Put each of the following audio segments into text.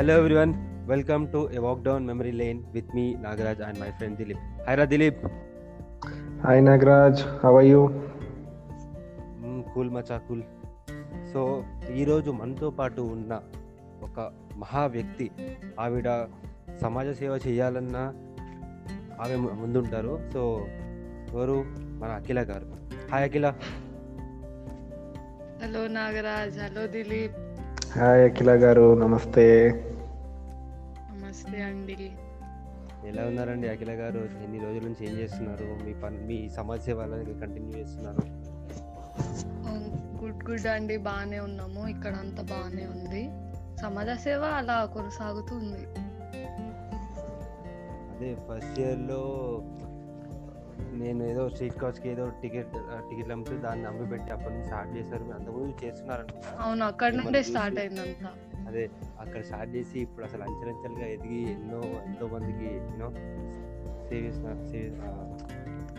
Hello everyone, welcome to a walk down memory lane with me Nagaraj and my friend Dilip. Hi Ra Dilip. Hi Nagaraj how are you cool మచా cool so ఈరోజు మనతో పాటు ఉన్న ఒక మహా వ్యక్తి ఆవిడ సమాజ సేవ చేయాలన్న ఆమె ము- ముందుంటారు. సో ఎవరు? మన అఖిల గారు. Hi Akhila. Hello Nagaraj hello Dilip hi Akhila గారు. నమస్తే. నమస్తే అండి. ఎలా ఉన్నారండి అఖిల గారు? ఎన్ని రోజుల నుంచి ఏం చేస్తున్నారు? మీ పని మీ సమాజ సేవ కంటిన్యూ చేస్తున్నారు? గుడ్ గుడ్ అండి. బాగానే ఉన్నాము. ఇక్కడ అంతా బాగానే ఉంది. సమాజ సేవ అలా కొనసాగుతుంది అదే ఫస్ట్ ఇయర్లో నేను ఏదో స్ట్రీట్ కాస్ట్కి ఏదో టికెట్ టికెట్లు అమ్మితే దాన్ని అమ్మి పెట్టి అప్పటి నుంచి స్టార్ట్ చేశారు. అంతకుముందు చేస్తున్నారు అవును అక్కడ నుండే స్టార్ట్ అయిందంతా. అదే అక్కడ స్టార్ట్ చేసి ఇప్పుడు అసలు అంచెలంచెలుగా ఎదిగి ఎన్నో ఎంతో మందికి యూనో సేవ్ చేస్తున్నారు సేవ్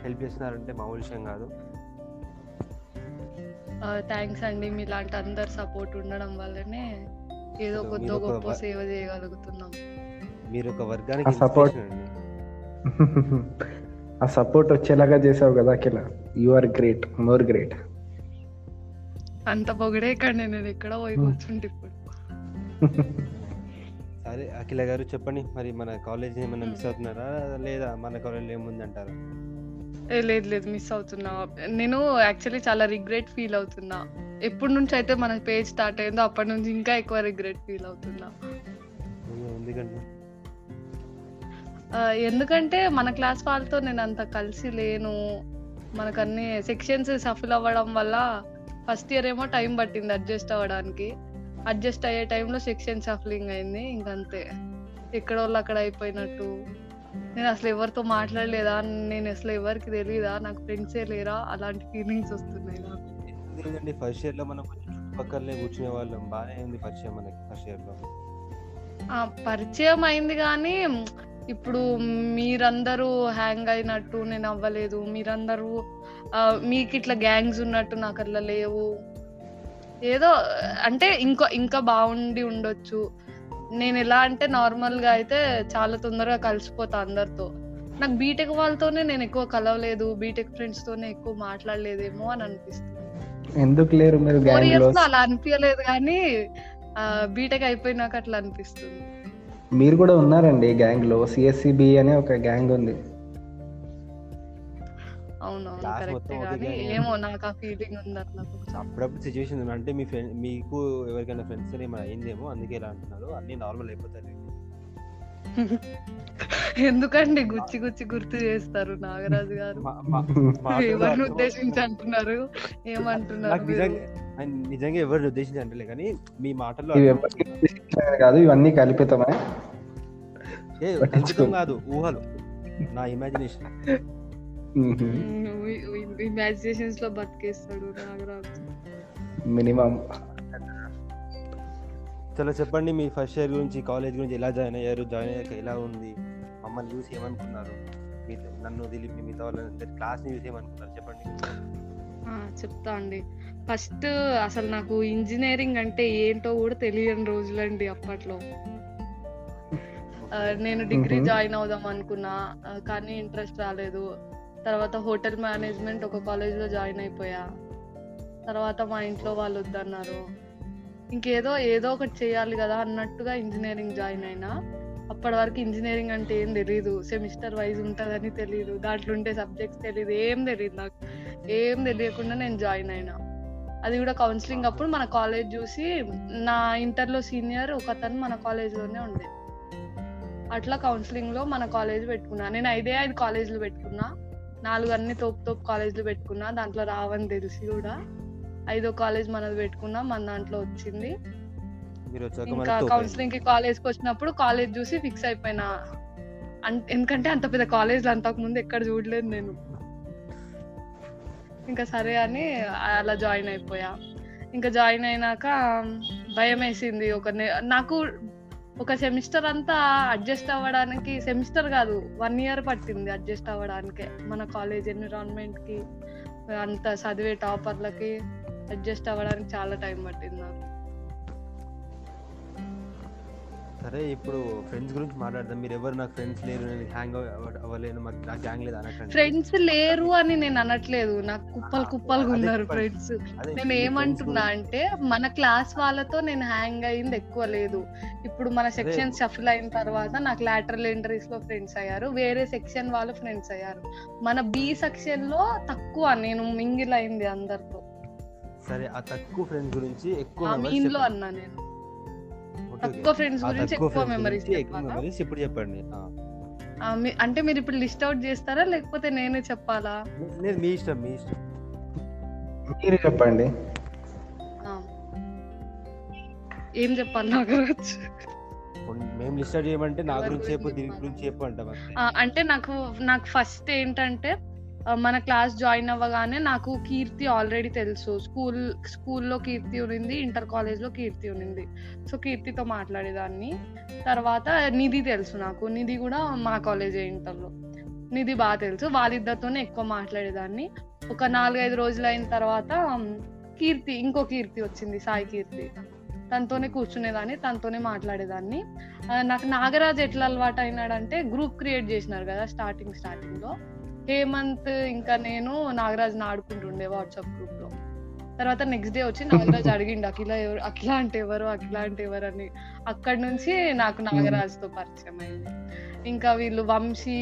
హెల్ప్ చేస్తున్నారంటే మామూలు విషయం కాదు. థ్యాంక్స్ అండి. మీలాంటి అందరు సపోర్ట్ ఉండడం వల్లనే ఏదో కొద్దో ఒక గొప్ప సేవ చేయగలుగుతున్నాం. మీరు ఒక వర్గానికి అండి. ఆ సపోర్ట్ వచ్చేలాగా చేసావు కదా Akhila. You are great more great అంత పొగడే ఇక్కడ నేను ఎక్కడ పోయి Hmm. కూర్చుంటే ఇప్పుడు. సరే అఖిల గారు చెప్పండి. మరి మన కాలేజ్ ఏమైనా మిస్. అవుతున్నారా? లేదా మన కాలేజ్లో ఏముంది అంటారు ఏ, లేదు లేదు మిస్ అవుతున్నా. నేను యాక్చువల్లీ చాలా రిగ్రెట్ ఫీల్ అవుతున్నా. ఎప్పటి నుంచి అయితే మన పేజ్ స్టార్ట్ అయిందో అప్పటి నుంచి ఇంకా ఎక్కువ రిగ్రెట్ ఫీల్ అవుతున్నా. ఎందుకంటే మన క్లాస్ వాళ్ళతో నేను అంత కలిసి లేను. మనకు అన్ని సెక్షన్స్ సఫల్ అవ్వడం వల్ల ఫస్ట్ ఇయర్ ఏమో టైం పట్టింది అడ్జస్ట్ అవ్వడానికి. అడ్జస్ట్ అయ్యే టైంలో సెక్షన్ సఫలింగ్ అయింది. ఇంకంతే ఎక్కడ వాళ్ళు అక్కడ అయిపోయినట్టు. నేను అసలు ఎవరితో మాట్లాడలేదా? నేను అసలు ఎవరికి తెలియదా నాకు ఫ్రెండ్సే లేరా? అలాంటి ఫీలింగ్స్ వస్తున్నాయి నాకు. లేదండి ఫస్ట్ ఇయర్లో మనం చుట్టుపక్కలనే కూర్చునే వాళ్ళం. బాగానే ఉంది పరిచయం మనకి ఫస్ట్ ఇయర్లో. పరిచయం అయింది కానీ ఇప్పుడు మీరందరూ హ్యాంగ్ అయినట్టు నేను అవ్వలేదు. మీరందరూ మీకు ఇట్లా గ్యాంగ్స్ ఉన్నట్టు నాకు అట్లా లేవు. ఏదో అంటే ఇంకో ఇంకా బాగుండి ఉండొచ్చు. నేను ఎలా అంటే నార్మల్గా అయితే చాలా తొందరగా కలిసిపోతా అందరితో. నాకు బీటెక్ వాళ్ళతోనే నేను ఎక్కువ కలవలేదు బీటెక్ ఫ్రెండ్స్ తోనే ఎక్కువ మాట్లాడలేదేమో అని అనిపిస్తుంది. ఎందుకు లేరు మీరు ఫోర్ గ్యాంగ్లో? ఇయర్స్లో అలా అనిపించలేదు కానీ బీటెక్ అయిపోయినాక అట్లా అనిపిస్తుంది. మీరు కూడా ఉన్నారండి గ్యాంగ్లో సిఎస్సిబి అనే ఒక గ్యాంగ్ ఉంది. అవునవును కరెక్ట్ కానీ gang. ఏమో నాకు ఆ ఫీలింగ్ ఉంది అట్లా. అప్పుడప్పుడు సిచ్యువేషన్ అంటే మీ ఫ్రెండ్ మీకు ఎవరికైనా ఫ్రెండ్స్ ఏమైనా అయిందేమో అందుకే ఇలా అంటున్నారు అన్ని నార్మల్ అయిపోతాయి ఎందుకండి గుచ్చి గుచ్చి గుర్తు చేస్తారు నాగరాజు గారు ఎవరిని ఉద్దేశించి. అంటున్నారు ఏమంటున్నారు? నిజంగా ఎవరిని ఉద్దేశించి అంటలే కానీ మీ మాటల్లో కాదు ఇవన్నీ కల్పితమే ఏ. కల్పితం కాదు ఊహలు నా ఇమాజినేషన్ ఇమాజినేషన్స్లో బతికేస్తాడు నాగరాజు. మినిమం. చలో చెప్పండి మీ ఫస్ట్ ఇయర్ గురించి కాలేజ్ గురించి ఎలా జాయిన్ అయ్యారు? జాయిన్ అయ్యాక ఎలా ఉంది? మమ్మల్ని చూసి ఏమనుకున్నారు? మీ నన్ను మీ మిగతా వాళ్ళందరి క్లాస్ని చూసి ఏమనుకున్నారు? చెప్పండి. ఆ, చెప్తా అండి. ఫస్ట్ అసలు నాకు ఇంజనీరింగ్ అంటే ఏంటో కూడా తెలియని రోజులండి అప్పట్లో. నేను డిగ్రీ. జాయిన్ అవుదాం అనుకున్నా కానీ ఇంట్రెస్ట్ రాలేదు. తర్వాత హోటల్ మేనేజ్మెంట్ ఒక కాలేజ్లో జాయిన్ అయిపోయా. తర్వాత మా ఇంట్లో వాళ్ళు వద్దన్నారు. ఇంకేదో ఏదో ఒకటి చేయాలి కదా అన్నట్టుగా ఇంజనీరింగ్ జాయిన్ అయినా. అప్పటి వరకు ఇంజనీరింగ్ అంటే ఏం తెలియదు సెమిస్టర్ వైజ్ ఉంటుందని తెలియదు దాంట్లో ఉండే సబ్జెక్ట్స్ తెలియదు ఏం తెలియదు నాకు. ఏం తెలియకుండా నేను జాయిన్ అయినా. అది కూడా కౌన్సిలింగ్ అప్పుడు మన కాలేజ్ చూసి నా ఇంటర్లో సీనియర్ ఒక అతను మన కాలేజ్లోనే ఉండే. అట్లా కౌన్సిలింగ్లో మన కాలేజ్ పెట్టుకున్నా. నేను ఐదే ఐదు కాలేజీలు పెట్టుకున్నా. నాలుగు అన్ని తోపు తోపు కాలేజీలు పెట్టుకున్నా దాంట్లో రావని తెలిసి కూడా ఐదో కాలేజ్ మనది పెట్టుకున్నా మన దాంట్లో వచ్చింది. ఇంకా కౌన్సిలింగ్కి కాలేజ్కి వచ్చినప్పుడు కాలేజ్ చూసి ఫిక్స్ అయిపోయినా. ఎందుకంటే అంత పెద్ద కాలేజ్ అంతకు ముందు ఎక్కడ చూడలేదు నేను. ఇంకా సరే అని అలా జాయిన్ అయిపోయా. ఇంకా జాయిన్ అయినాక భయం వేసింది ఒక నాకు ఒక సెమిస్టర్ అంతా అడ్జస్ట్ అవ్వడానికి సెమిస్టర్ కాదు వన్ ఇయర్ పట్టింది అడ్జస్ట్ అవ్వడానికే. మన కాలేజ్ ఎన్విరాన్మెంట్కి అంత చదివే టాపర్లకి అడ్జస్ట్ అవ్వడానికి చాలా టైం పట్టింది నాకు. సరే ఇప్పుడు ఫ్రెండ్స్ గురించి మాట్లాడదాం. మీరు ఎవరు నాకు ఫ్రెండ్స్ లేరు నేను హ్యాంగ్ అవ్వలేను. మాకు నా గ్యాంగ్ లేదు అనకండి. ఫ్రెండ్స్ లేరు అని నేను అనట్లేదు. నాకు కుప్పలు కుప్పలుగా ఉన్నారు. ఫ్రెండ్స్ నేను ఏమంటున్నా అంటే మన క్లాస్ వాళ్ళతో నేను హ్యాంగ్ అయింది ఎక్కువ లేదు. ఇప్పుడు మన సెక్షన్ షఫిల్ అయిన తర్వాత నాకు లాటరల్ ఎంట్రీస్లో ఫ్రెండ్స్ అయ్యారు. వేరే సెక్షన్ వాళ్ళు ఫ్రెండ్స్ అయ్యారు. మన బి సెక్షన్లో తక్కువ నేను మింగిల్ అయింది అందరితో. సరే ఆ తక్కువ ఫ్రెండ్స్ గురించి ఎక్కువ. అన్నా నేను. తక్కువ ఫ్రెండ్స్ గురించి ఎక్కువ మెమరీస్ మెమరీస్ ఇప్పుడు చెప్పండి? ఆ. అంటే మీరు ఇప్పుడు లిస్ట్ అవుట్ చేస్తారా? లేకపోతే నేనే చెప్పాలా? లేదు మీ ఇష్టం మీ ఇష్టం. మీరు చెప్పండి. ఆ. ఏం చెప్పాలి నా గురించి? మేము లిస్ట్ అవుట్ చేయమంటే నా గురించి చెప్పు దీని? గురించి చెప్పు అంటాం నాకు నాకు ఫస్ట్ ఏంటంటే మన క్లాస్ జాయిన్ అవ్వగానే నాకు కీర్తి ఆల్రెడీ తెలుసు. స్కూల్ స్కూల్లో కీర్తి ఉన్నింది ఇంటర్ కాలేజ్లో కీర్తి ఉన్నింది సో కీర్తితో మాట్లాడేదాన్ని. తర్వాత నిధి తెలుసు నాకు. నిధి కూడా మా కాలేజే ఇంటర్లో. నిధి బాగా తెలుసు. వాళ్ళిద్దరితోనే ఎక్కువ మాట్లాడేదాన్ని. ఒక నాలుగైదు రోజులు అయిన తర్వాత కీర్తి ఇంకో కీర్తి వచ్చింది సాయి కీర్తి. తనతోనే కూర్చునేదాన్ని తనతోనే మాట్లాడేదాన్ని. నాకు నాగరాజ్ ఎట్లా అలవాటు అయినాడంటే గ్రూప్ క్రియేట్ చేసినారు కదా స్టార్టింగ్ స్టార్టింగ్లో. హేమంత్ ఇంకా నేను నాగరాజ్ ఆడుకుంటుండే వాట్సాప్ గ్రూప్లో తర్వాత నెక్స్ట్ డే వచ్చి నాగరాజ్ అడిగిండు అఖిల ఎవరు అఖిల అంటే ఎవరు అఖిల అంటే ఎవరు అని. అక్కడి నుంచి నాకు నాగరాజ్తో పరిచయం అయింది. ఇంకా వీళ్ళు వంశీ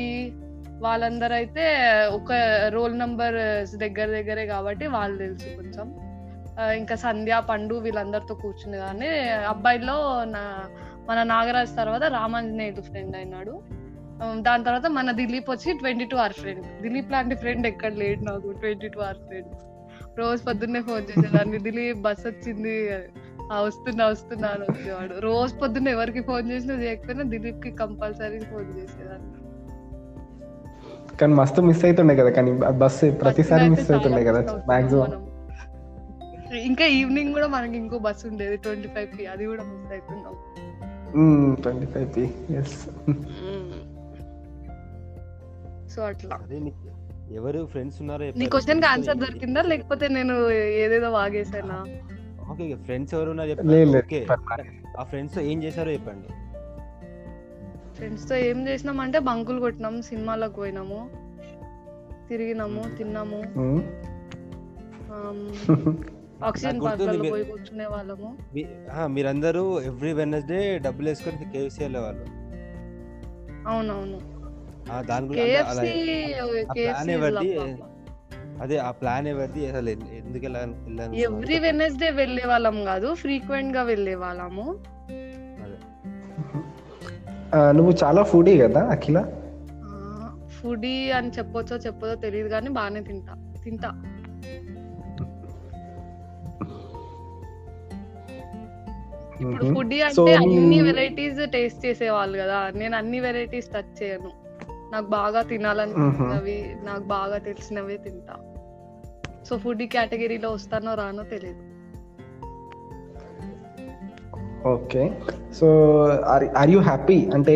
వాళ్ళందరూ అయితే ఒక రోల్ నంబర్ దగ్గర దగ్గరే కాబట్టి వాళ్ళు తెలుసు కొంచెం. ఇంకా సంధ్య పండు వీళ్ళందరితో కూర్చునేదాన్ని అబ్బాయిలో నా మన నాగరాజ్ తర్వాత రామాంజనేయుడు ఫ్రెండ్ అయినాడు. దాని తర్వాత మన దిలీప్ వచ్చి twenty two hour friend. Dilip లాంటి ఫ్రెండ్ ఎక్కడ లేడు నాకు ట్వంటీ టూ అవర్ ఫ్రెండ్. రోజు పొద్దున్నే ఫోన్ చేసేదాన్ని. దిలీప్ బస్ వచ్చింది. వస్తున్నా వస్తున్నా అని వచ్చేవాడు రోజు పొద్దున్న ఎవరికి ఫోన్ చేసినా చేయకపోయినా దిలీప్కి కంపల్సరీ ఫోన్ చేసేదాన్ని. కానీ మస్తు మిస్ అవుతుండే కదా. కానీ బస్సు ప్రతిసారి మిస్ అవుతుండే కదా మాక్సిమం. ఇంకా ఈవినింగ్ కూడా మనకి ఇంకో బస్ ఉండేది ట్వంటీ ఫైవ్కి. అది కూడా మిస్ అవుతున్నాం. Twenty five P S so అట్లా. ఎవరు ఫ్రెండ్స్ ఉన్నారో నీ. క్వశ్చన్కి Friends ఆన్సర్? దొరికిందా? లేకపోతే నేను ఏదేదో వాగేసానా ఓకే ఫ్రెండ్స్ ఎవరు ఉన్నారు చెప్పండి. ఓకే. ఆ ఫ్రెండ్స్ ఏం చేశారో చెప్పండి. ఫ్రెండ్స్తో ఏం చేసినాం అంటే బంకులు కొట్టినాం సినిమాలకు పోయినాము. తిరిగినాము తిన్నాము. ఆక్సిజన్ నాకు గుర్తుంది పార్క్ మీరు- పోయి కూర్చునే వాళ్ళము. మీరందరూ ఎవ్రీ వెనస్డే డబ్బులు వేసుకొని కేఎఫ్సీ వెళ్ళేవాళ్ళు. అవునవును. దాని గురించి అదే ఆ ప్లాన్ ఎవరిది? అసలు ఎందుకు వెళ్ళాలి ఎవ్రీ వెనస్డే వెళ్ళే వాళ్ళం కాదు ఫ్రీక్వెంట్గా వెళ్ళే వాళ్ళము. నువ్వు చాలా ఫుడీ కదా అఖిల? ఫుడీ అని చెప్పొచ్చో చెప్పదో తెలియదు కానీ బాగానే తింటా తింటా. ఇప్పుడు. ఫుడీ అంటే అన్ని వెరైటీస్ టేస్ట్ చేసేవాళ్ళు కదా నేను అన్ని వెరైటీస్ టచ్ చేయను. నాకు బాగా తినాలనిపిస్తున్నవి నాకు బాగా తెలిసినవే తింటా. సో ఫుడ్ కేటగిరీలో వస్తానో రానో తెలియదు okay. So are you happy? అంటే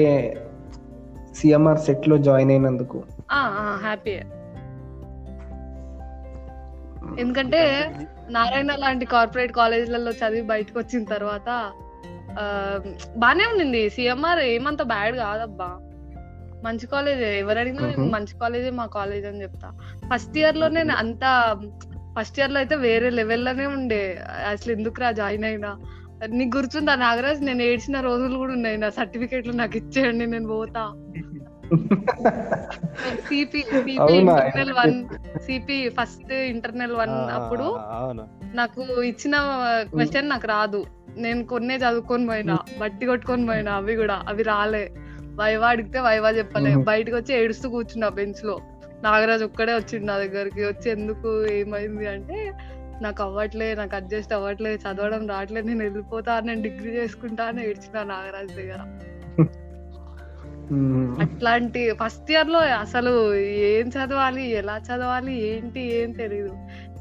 సిఎంఆర్ సెట్లో జాయిన్ అయినందుకు. హ్యాపీ ఎందుకంటే నారాయణ లాంటి కార్పొరేట్ కాలేజీలలో చదివి బయటకు వచ్చిన తర్వాత బానే ఉండింది. సిఎంఆర్ ఏమంత బ్యాడ్ కాదబ్బా. మంచి కాలేజే. ఎవరు అడిగినా నేను. మంచి కాలేజే మా కాలేజ్ అని చెప్తా. ఫస్ట్ ఇయర్లోనే నేను అంత ఫస్ట్ ఇయర్లో అయితే వేరే లెవెల్లోనే ఉండే. అసలు ఎందుకు రా జాయిన్ అయినా? నీకు గుర్తుందా నాగరాజ్? నేను ఏడ్చిన రోజులు కూడా ఉన్నాయి. నా సర్టిఫికేట్లు నాకు ఇచ్చేయండి నేను పోతా. CP CP? Internal one CP first internal one అప్పుడు నాకు ఇచ్చిన క్వశ్చన్ నాకు రాదు. నేను కొన్నే చదువుకొని పోయినా. బట్టి కొట్టుకొని పోయినా. అవి కూడా. అవి రాలే. వైవా అడిగితే వైవా చెప్పలే. బయటకు వచ్చి ఏడుస్తూ కూర్చున్నా బెంచ్లో నాగరాజ్ ఒక్కడే వచ్చిండు నా దగ్గరికి. వచ్చి ఎందుకు ఏమైంది అంటే నాకు అవ్వట్లే నాకు అడ్జస్ట్ అవ్వట్లే చదవడం రావట్లేదు నేను వెళ్ళిపోతా నేను డిగ్రీ చేసుకుంటా అని ఏడ్చిన నాగరాజ్ దగ్గర. అట్లాంటి ఫస్ట్ ఇయర్లో అసలు ఏం చదవాలి ఎలా చదవాలి ఏంటి ఏం తెలియదు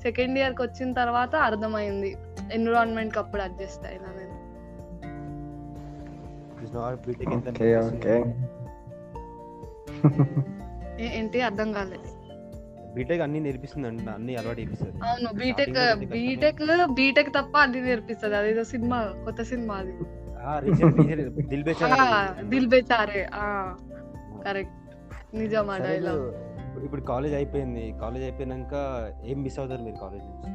సెకండ్ ఇయర్కి వచ్చిన తర్వాత అర్థమైంది. ఎన్విరాన్మెంట్కి అప్పుడు అడ్జస్ట్ అయినా ఎంత ఓకే ఓకే ఏంటి అర్థం కాలేదు. బీటెక్ అన్ని నేర్పిస్తుంది అంట అన్ని అలవాటు చేపిస్తుంది. అవును బీటెక్ బీటెక్ బీటెక్ తప్ప అన్ని నేర్పిస్తుంది. అదేదో సినిమా కొత్త సినిమా అది. దిల్ బేచారా దిల్ బేచారే కరెక్ట్. నిజం ఆ డైలాగ్ ఇప్పుడు- ఇప్పుడు కాలేజ్ అయిపోయింది. కాలేజ్ అయిపోయినాక ఏం మిస్ అవుతారు మీరు కాలేజ్ నుంచి?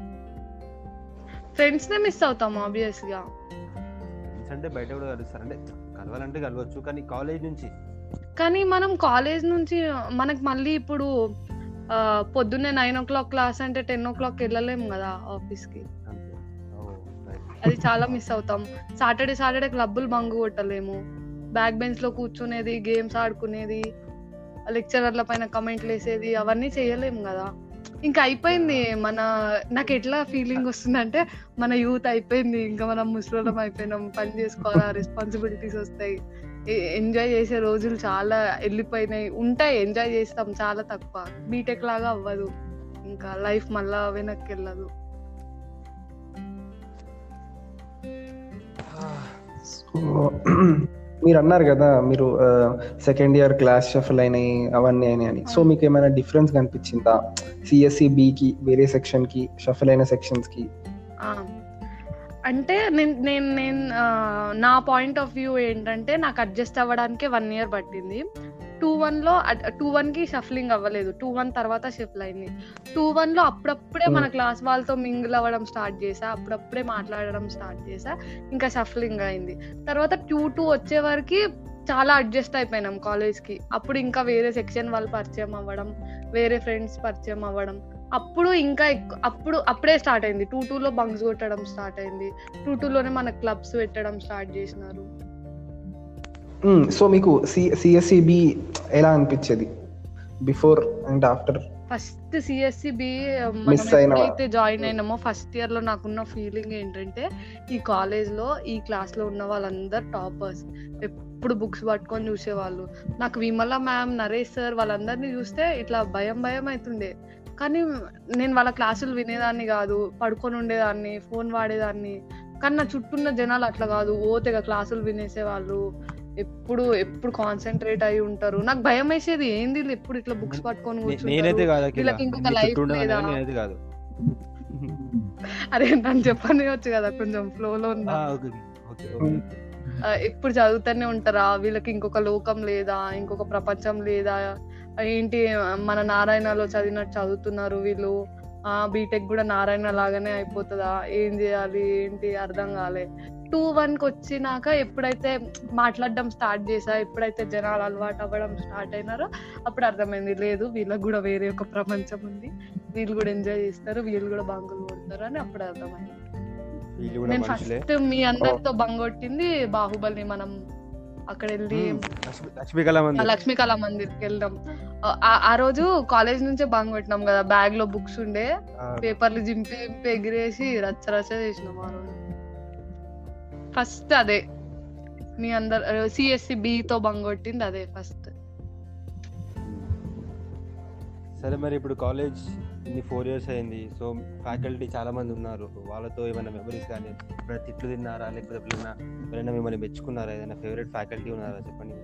ఫ్రెండ్స్ నే మిస్ అవుతాం ఆబ్వియస్గా. ఫ్రెండ్స్ అంటే బయట కూడా కలుస్తారు. అంటే కలవాలంటే కలవచ్చు కానీ కాలేజ్ నుంచి. కానీ మనం కాలేజ్ నుంచి మనకు మళ్ళీ ఇప్పుడు పొద్దున్నే నైన్ ఓ క్లాక్ క్లాస్ అంటే టెన్ ఓ క్లాక్ వెళ్ళలేము కదా ఆఫీస్కి. అది చాలా మిస్ అవుతాం. సాటర్డే సాటర్డే క్లబ్బులు బంగు కొట్టలేము. బ్యాక్ బెంచ్లో కూర్చునేది గేమ్స్ ఆడుకునేది లెక్చరర్ల పైన కమెంట్లు వేసేది అవన్నీ చేయలేము కదా. ఇంకా అయిపోయింది మన నాకు ఎట్లా ఫీలింగ్ వస్తుందంటే మన యూత్ అయిపోయింది ఇంకా మనం ముసలోళ్ళం అయిపోయినాం పని చేసుకోవాలా రెస్పాన్సిబిలిటీస్ వస్తాయి. ఎంజాయ్ చేసే రోజులు చాలా వెళ్ళిపోయినాయి. ఉంటాయి ఎంజాయ్ చేస్తాం చాలా తక్కువ. బీటెక్ లాగా అవ్వదు. ఇంకా లైఫ్ మళ్ళా వెనక్కి వెళ్ళదు. సో మీరు అన్నారు కదా మీరు సెకండ్ ఇయర్ క్లాస్ షఫల్ అయినాయి అవన్నీ అయినాయి అని. సో మీకు ఏమైనా డిఫరెన్స్ కనిపించిందా సిఎస్సి కి వేరే సెక్షన్కి షఫల్ అయిన సెక్షన్స్కి? అంటే నేను నేను నేను నా పాయింట్ ఆఫ్ వ్యూ ఏంటంటే నాకు అడ్జస్ట్ అవ్వడానికి వన్ ఇయర్ పట్టింది. టూ వన్లో టూ వన్కి షఫ్లింగ్ అవ్వలేదు. టూ వన్ తర్వాత షఫల్ అయింది టూ వన్లో అప్పుడప్పుడే మన క్లాస్ వాళ్ళతో మింగిల్ అవ్వడం స్టార్ట్ చేసా అప్పుడప్పుడే మాట్లాడడం స్టార్ట్ చేసా ఇంకా షఫ్లింగ్ అయింది. తర్వాత టూ టూ వచ్చే వరకు చాలా అడ్జస్ట్ అయిపోయినాం కాలేజ్కి అప్పుడు ఇంకా వేరే సెక్షన్ వాళ్ళు పరిచయం అవ్వడం వేరే ఫ్రెండ్స్ పరిచయం అవ్వడం. అప్పుడు ఇంకా అప్పుడు అప్పుడే స్టార్ట్ అయింది. టూ టూ లో బంక్స్ కొట్టడం స్టార్ట్ అయింది. టూ టూ లోనే మన క్లబ్స్ పెట్టడం స్టార్ట్ చేసినారు. సో మీకు సిఎస్సి బి ఎలా అనిపించేది? Before and after first CSC B Miss మనం అయినవా? ఎప్పుడైతే జాయిన్ అయినామో ఫస్ట్ ఇయర్లో నాకున్న ఫీలింగ్ ఏంటంటే ఈ కాలేజ్లో ఈ క్లాస్లో ఉన్న వాళ్ళందరు టాపర్స్ ఎప్పుడు బుక్స్ పట్టుకొని చూసేవాళ్ళు. నాకు విమల మ్యామ్ నరేష్ సార్ వాళ్ళందరినీ చూస్తే ఇట్లా భయం భయం అవుతుండే కానీ నేను వాళ్ళ క్లాసులు వినేదాన్ని కాదు పడుకొని ఉండేదాన్ని ఫోన్ వాడేదాన్ని. కానీ నా చుట్టూ ఉన్న జనాలు అట్లా కాదు ఓ తెగ క్లాసులు వినేసేవాళ్ళు. ఎప్పుడు ఎప్పుడు కాన్సన్ట్రేట్ అయి ఉంటారు. నాకు భయం వేసేది ఏంది ఎప్పుడు ఇట్లా బుక్స్ పట్టుకొని కూర్చుంటారు? ఇంకొక ఉండగానే లేదా? అరే నన్ను చెప్పనివచ్చు కదా కొంచెం ఫ్లో లో ఎప్పుడు చదువుతూనే ఉంటారా? వీళ్ళకి ఇంకొక లోకం లేదా? ఇంకొక ప్రపంచం లేదా? ఏంటి మన నారాయణలో చదివినట్టు చదువుతున్నారు వీళ్ళు. ఆ బీటెక్ కూడా నారాయణ లాగానే అయిపోతుందా? ఏం చేయాలి? ఏంటి? అర్థం కాలే. టూ వన్కి వచ్చినాక ఎప్పుడైతే మాట్లాడడం స్టార్ట్ చేసా ఎప్పుడైతే జనాలు అలవాటు అవ్వడం స్టార్ట్ అయినారో అప్పుడు అర్థమైంది లేదు వీళ్ళకి కూడా వేరే ఒక ప్రపంచం ఉంది. వీళ్ళు కూడా ఎంజాయ్ చేస్తారు వీళ్ళు కూడా బంకులు కొడతారు అని అప్పుడు అర్థమైంది. నేను ఫస్ట్ మీ అందరితో బంగొట్టింది బాహుబలి మనం అక్కడ వెళ్ళి. లక్ష్మి- కళా మందిర్ మందిర్కి వెళ్ళాం. ఆ- రోజు కాలేజ్ నుంచే బంగ్ కొట్టినాం కదా బ్యాగ్లో బుక్స్ ఉండే పేపర్లు జింపి జింపి ఎగిరేసి రచ్చ రచ్చ చేసినాం ఆ రోజు. ఫస్ట్ అదే. మీ అందరు సిఎస్సి బి తో బంగ్ కొట్టింది అదే ఫస్ట్ సరే మరి ఇప్పుడు కాలేజ్ ఇన్ని ఫోర్ ఇయర్స్ అయింది. సో ఫ్యాకల్టీ చాలా మంది ఉన్నారు. వాళ్ళతో ఏమైనా మెమరీస్ కానీ ఎప్పుడైనా తిట్లు తిన్నారా? లేకపోతే ఎప్పుడైనా ఎవరైనా మిమ్మల్ని మెచ్చుకున్నారా? ఏదైనా ఫేవరెట్ ఫ్యాకల్టీ ఉన్నారా? చెప్పండి.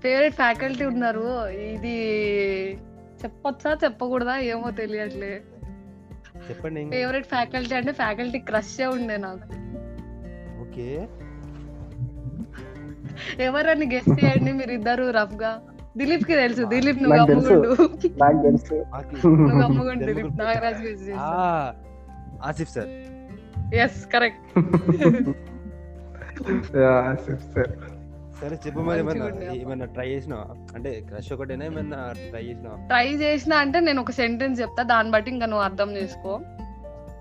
ఫేవరెట్ ఫ్యాకల్టీ ఉన్నారు. ఇది చెప్పొచ్చా? చెప్పకూడదా? ఏమో తెలియట్లే. చెప్పండి ఫేవరెట్ ఫ్యాకల్టీ అంటే ఫ్యాకల్టీ క్రష్ ఉండే నాకు. ఓకే ఎవరని గెస్ట్ చేయండి మీరు ఇద్దరు రఫ్గా. దిలీప్కి తెలుసు దిలీప్ నువ్వు నాకు తెలుసు. అమ్ముగుండు నాకు తెలుసు. మాకి- నువ్వు అమ్ముగుండు Dilip. Nagaraj Asif sir. Yes correct sir. సరే చెప్పు మరి ఏమన్నా ట్రై చేసినావా? అంటే క్రష్ ఒకటేనా ఏమన్నా ట్రై చేసినావా? ట్రై చేసిన అంటే నేను ఒక సెంటెన్స్ చెప్తా దాన్ని బట్టి ఇంకా నువ్వు అర్థం చేసుకో.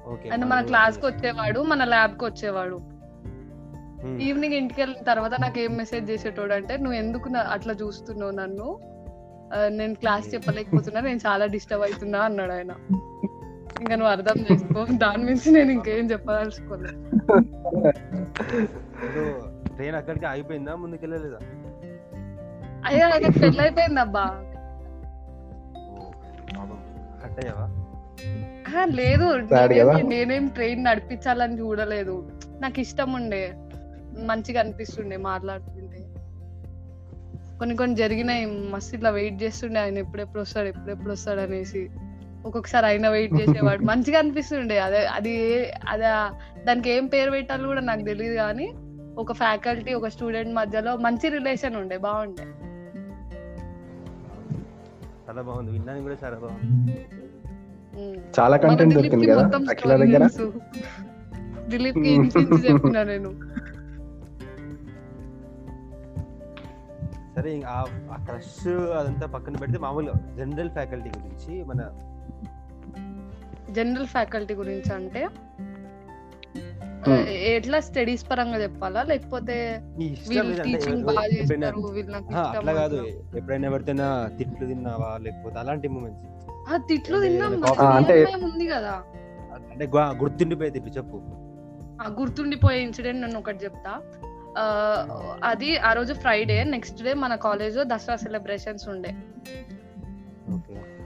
ఓకే అంటే మన క్లాస్కి వచ్చేవాడు మన ల్యాబ్కి వచ్చేవాడు. ఈవినింగ్ ఇంటికి వెళ్ళిన తర్వాత నాకు ఏం మెసేజ్ చేసేటోడు అంటే నువ్వు ఎందుకు అట్లా చూస్తున్నావు నన్ను? నేను క్లాస్ చెప్పలేకపోతున్నా నేను చాలా డిస్టర్బ్ అవుతున్నా అన్నాడు ఆయన. ఇంకా నువ్వు అర్థం చేసుకో దాని మించి నేను ఇంకేం చెప్పదలుచుకోలేదు. ఇప్పుడు ట్రైన్ అక్కడికి ఆగిపోయిందా ముందుకు వెళ్ళలేదా అయ్యో ఆయనకు పెళ్ళి అయిపోయింది అబ్బా లేదు. నేనేం ట్రైన్ నడిపించాలని చూడలేదు. నాకు ఇష్టం ఉండే. మంచిగా అనిపిస్తుండే మాట్లాడుతుంటే. కొన్ని కొన్ని జరిగినాయి మస్తు ఇట్లా వెయిట్ చేస్తుండే ఆయన ఎప్పుడెప్పుడు వస్తాడు ఎప్పుడెప్పుడు వస్తాడు అనేసి. ఒక్కొక్కసారి ఆయన వెయిట్ చేసేవాడు. మంచిగా అనిపిస్తుండే. అదే అది ఏ- అదే దానికి ఏం పేరు పెట్టాలో కూడా నాకు తెలియదు కానీ ఒక ఫ్యాకల్టీ ఒక స్టూడెంట్ మధ్యలో మంచి రిలేషన్ ఉండే బాగుండే. చాలా బాగుంది. విన్నాను కూడా చాలా బాగుంది. చాలా కంటెంట్ దొరికింది కదా మొత్తం అఖిల దగ్గర? తెలుసు. దిలీప్కి చెప్పిన నేను. సరే ఆ- క్రష్ అదంతా పక్కన పెడితే మామూలుగా జనరల్ ఫ్యాకల్టీ గురించి మన జనరల్ ఫ్యాకల్టీ గురించి అంటే ఎట్లా స్టడీస్ పరంగా చెప్పాలా? లేకపోతే అట్లా కాదు. ఎప్పుడైనా ఎవరితోనా తిట్లు తిన్నావా? లేకపోతే అలాంటి మూమెంట్స్ ఆ, తిట్లు తిన్నాం ఉంది కదా? అంటే గుర్తుండిపోయే తిట్లు చెప్పు. ఆ గుర్తుండిపోయే ఇన్సిడెంట్ నేను ఒకటి చెప్తా. అది ఆ రోజు ఫ్రైడే నెక్స్ట్ డే మన కాలేజ్ దసరా సెలబ్రేషన్స్ ఉండే.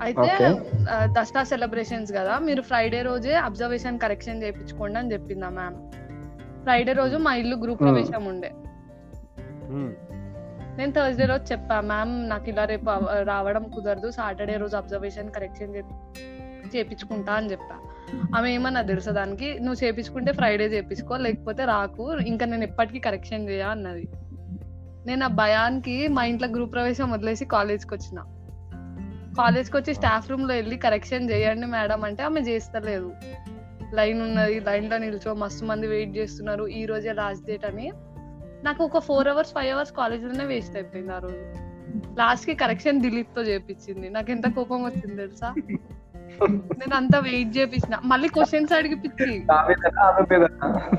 అయితే దసరా సెలబ్రేషన్స్ కదా మీరు ఫ్రైడే రోజే అబ్జర్వేషన్ కరెక్షన్ చేయించుకోండి అని చెప్పిందా మ్యామ్ ఫ్రైడే రోజు మా ఇల్లు గ్రూప్ Hmm. ప్రవేశం ఉండే. ఉమ్, నేను థర్స్డే రోజు చెప్పా మ్యామ్ నాకు ఇలా రేపు రావడం కుదరదు సాటర్డే రోజు అబ్జర్వేషన్ కరెక్షన్ చేపించుకుంటా అని చెప్పా. ఆమె ఏమన్నా తెలుసా దానికి? నువ్వు చేపించుకుంటే ఫ్రైడే చేపించుకో లేకపోతే రాకు. ఇంకా నేను ఎప్పటికీ కరెక్షన్ చేయ అన్నది. నేను ఆ భయానికి మా ఇంట్లో గ్రూప్ ప్రవేశం వదిలేసి కాలేజ్కి వచ్చిన. కాలేజ్కి వచ్చి స్టాఫ్ రూమ్లో వెళ్ళి కరెక్షన్ చేయండి మేడం అంటే ఆమె చేస్తలేదు. లైన్ ఉన్నది లైన్లో నిల్చో మస్తు మంది వెయిట్ చేస్తున్నారు. ఈ రోజే లాస్ట్ డేట్ అని. నాకు ఒక ఫోర్ అవర్స్ ఫైవ్ అవర్స్ కాలేజ్లోనే వేస్ట్ అయిపోయింది ఆ రోజు. లాస్ట్కి కరెక్షన్ దిలీప్తో చేపించింది. నాకు ఎంత కోపం వచ్చింది తెలుసా? నేను అంతా వెయిట్ చేపించిన మళ్ళీ క్వశ్చన్స్ అడిగిపించి.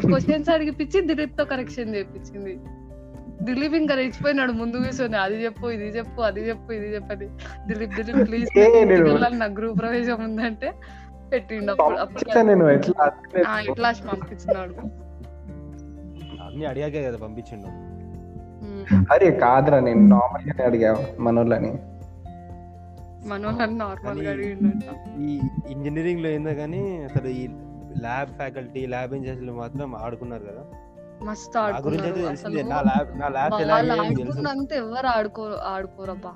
క్వశ్చన్స్ అడిగిపించి దిలీప్తో కరెక్షన్ చేపించింది దిలీప్ ఇంకా రెచ్చిపోయినాడు ముందు కూర్చొని. అది చెప్పు ఇది చెప్పు అది చెప్పు ఇది చెప్పని. దిలీప్ దిలీప్ ప్లీజ్ నా గ్రూప్ ప్రవేశం ఉందంటే పెట్టిండు అప్పుడు అప్పుడు ఇట్లా పంపించినాడు. అన్ని అడిగాకే కదా పంపించిండు. అరే కాదురా నేను నార్మల్ గానే అడిగా మనోళ్ళని. మనోహర్ నార్మల్గా ఈ ఇంజనీరింగ్లో ఏందో కానీ అసలు ఈ ల్యాబ్ ఫ్యాకల్టీ ల్యాబ్ ఇంజనీర్లు మాత్రం ఆడుకున్నారు కదా. మస్తు అయితే ఆడుకున్నారు ఎవరు ఆడుకో ఆడుకోరబ్బా.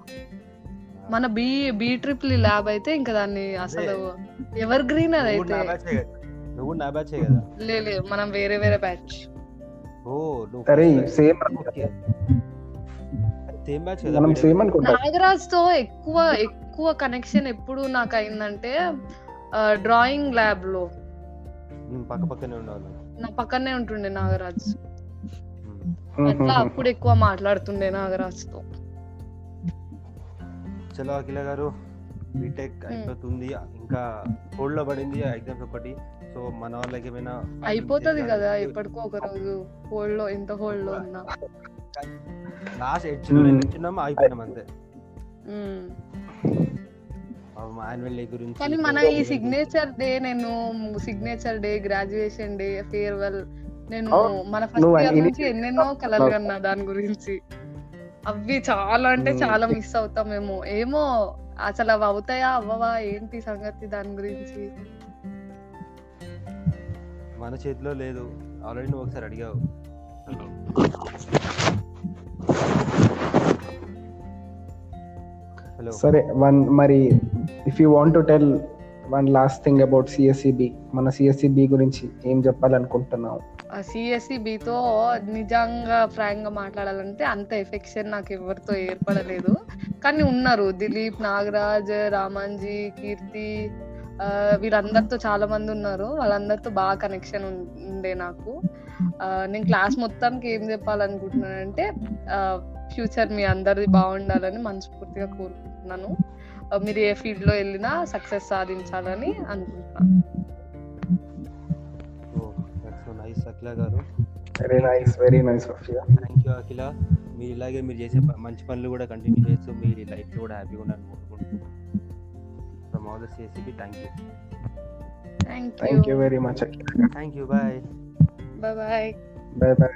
మన బి బి ట్రిపుల్ ల్యాబ్ అయితే ఇంకా దాన్ని అసలు ఎవర్ గ్రీన్ అదైతే కదా. నువ్వు నా బ్యాచే కదా. లే లే, మనం వేరే వేరే బ్యాచ్ ఓ అరే సేమ్ సేమ్ బ్యాచ్ కదా మనం. సేమ్ అనుకుంటా. నాగరాజ్తో ఎక్కువ ఎక్కువ కనెక్షన్ ఎప్పుడు నాకు అయిందంటే డ్రాయింగ్ ల్యాబ్లో. నా పక్కనే ఉంటుండే నాగరాజ్. అట్లా అప్పుడు ఎక్కువ మాట్లాడుతుండే నాగరాజ్తో చలో అఖిల గారు బీటెక్ అయిపోతుంది. ఇంకా హోల్డ్లో పడింది ఎగ్జామ్స్ ఒకటి. సో మన వాళ్ళకి ఏమైనా అయిపోతది కదా ఎప్పటికో ఒక రోజు. హోల్డ్లో ఎంత హోల్డ్లో ఉన్నా. లాస్ట్ ఎడ్జ్ అయిపోయినాం అంతే. యాన్యువల్ డే గురించి కానీ మన ఈ సిగ్నేచర్ డే నేను signature day graduation day farewell నేను. మన ఫస్ట్ ఇయర్ నుంచి ఎన్నెన్నో కలలు కన్నా దాని గురించి. అవి చాలా అంటే చాలా మిస్ అవుతామేమో. ఏమో అసలు అవి అవుతాయా అవ్వవా ఏంటి సంగతి దాని గురించి? మన చేతిలో లేదు. ఆల్రెడీ నువ్వు ఒకసారి అడిగావు. సరే వన్ మరి if you want to tell one last thing about CSCB మన సిఎస్సిబి గురించి ఏం చెప్పాలనుకుంటున్నావు? ఆ సిఎస్సి బితో నిజంగా ఫ్రాంక్గా మాట్లాడాలంటే అంత ఎఫెక్షన్ నాకు ఎవరితో ఏర్పడలేదు. కానీ ఉన్నారు దిలీప్ నాగరాజ్ రామాంజీ కీర్తి వీళ్ళందరితో చాలా మంది ఉన్నారు. వాళ్ళందరితో బాగా కనెక్షన్ ఉండే నాకు. నేను క్లాస్ మొత్తానికి ఏం చెప్పాలనుకుంటున్నానంటే ఫ్యూచర్ మీ అందరిది బాగుండాలని మనస్ఫూర్తిగా కోరుకుంటున్నాను. ఆ, మీరు ఏ ఫీల్డ్లో వెళ్ళినా సక్సెస్ సాధించాలని అనుకుంటున్నాను. సో నైస్ అఖిల గారు. Very nice very nice of you thank you Akhila. మీరు ఇలాగే మీరు చేసే మంచి పనులు కూడా కంటిన్యూ చేస్తూ మీ లైఫ్ కూడా హ్యాపీగా ఉండాలని కోరుకుంటున్నాను. From all the CSCB thank you thank you very much thank you bye bye bye bye bye